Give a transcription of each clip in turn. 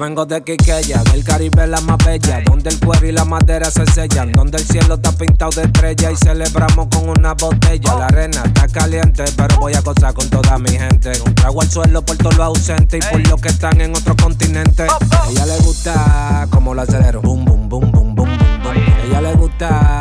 vengo de Quiqueya, del Caribe la más bella, donde el cuero y la madera se sellan, donde el cielo está pintado de estrella y celebramos con una botella. La arena está caliente, pero voy a gozar con toda mi gente. Un trago al suelo por todos los ausentes y por los que están en otro continente. Ella le gusta como la acelero, boom, boom, boom, boom, boom, boom. Ella le gusta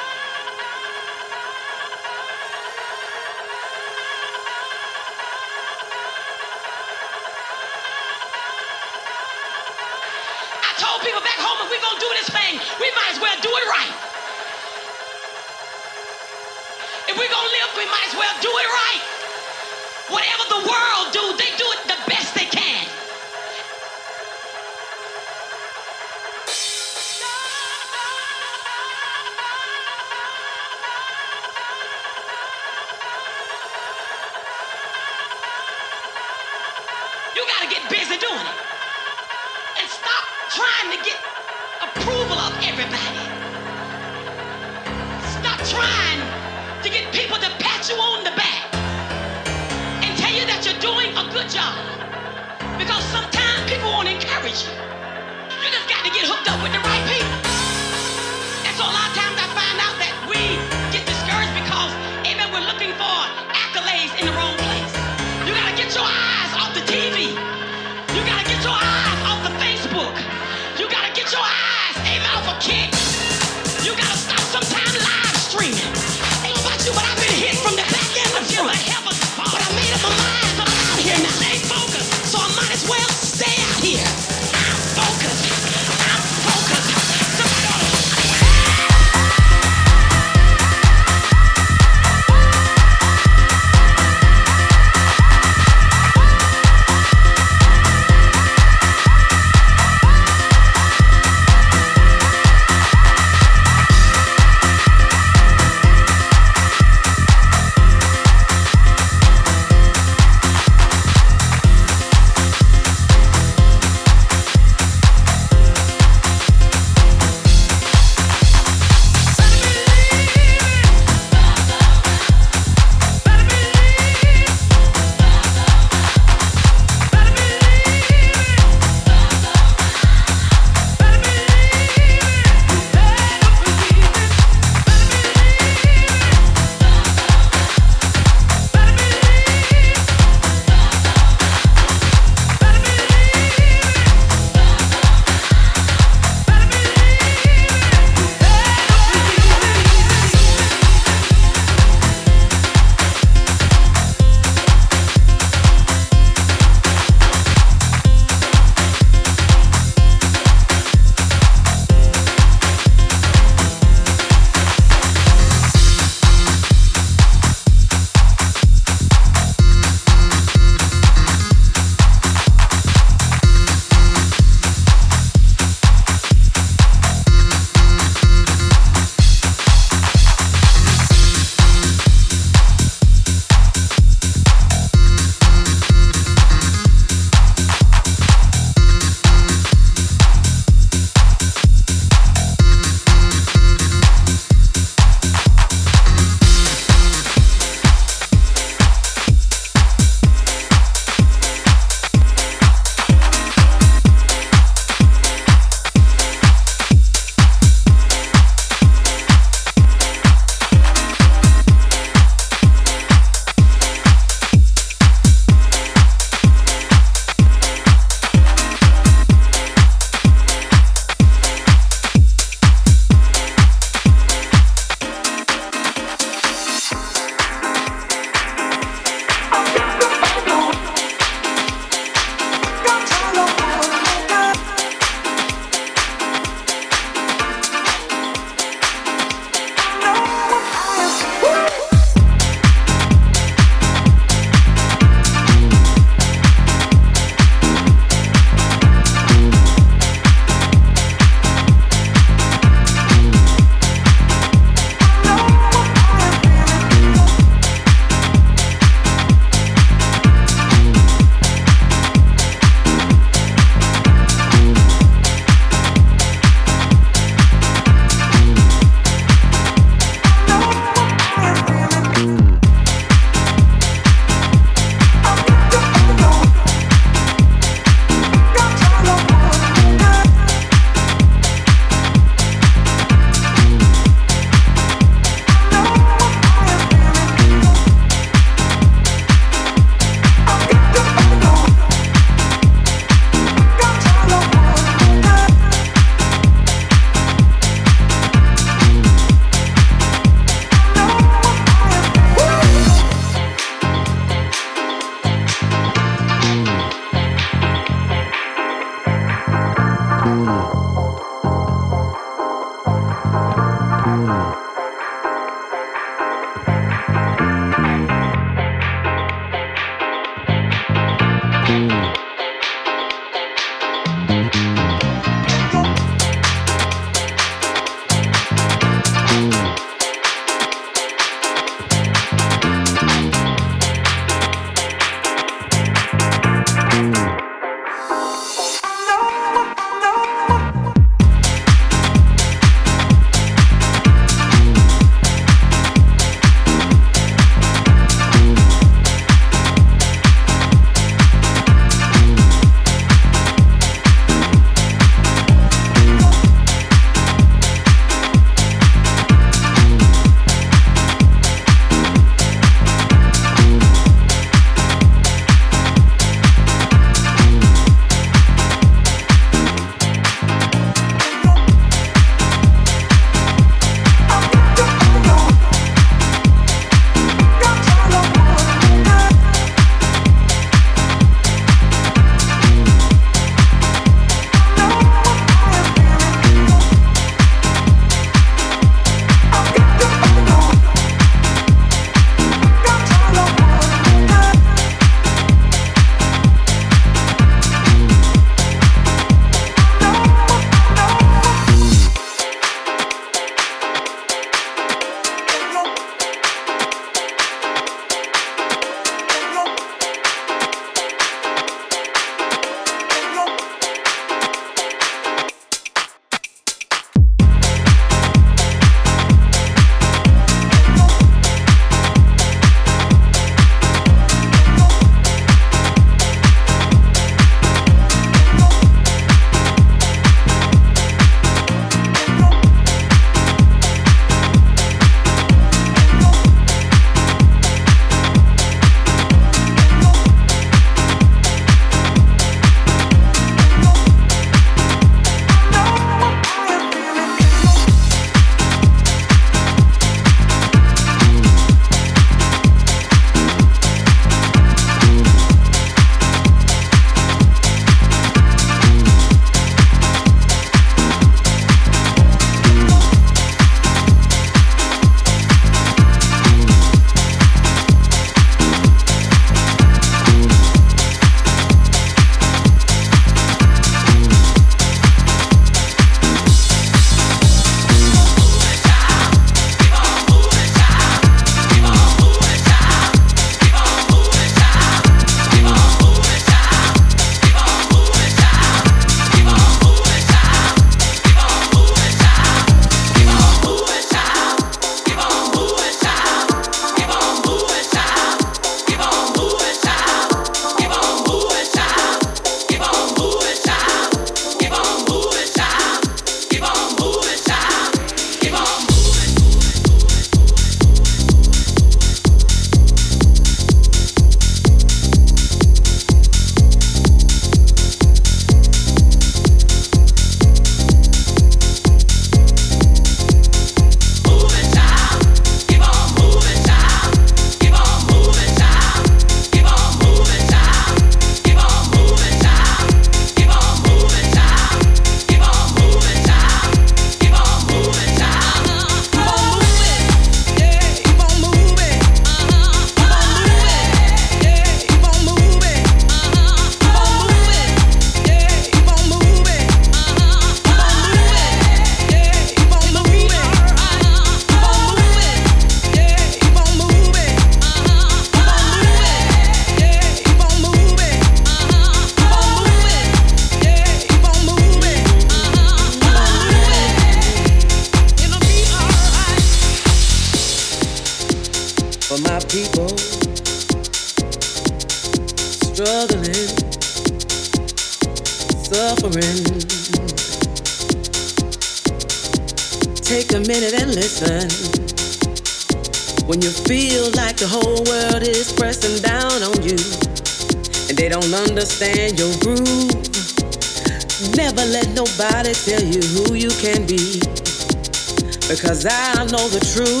the truth.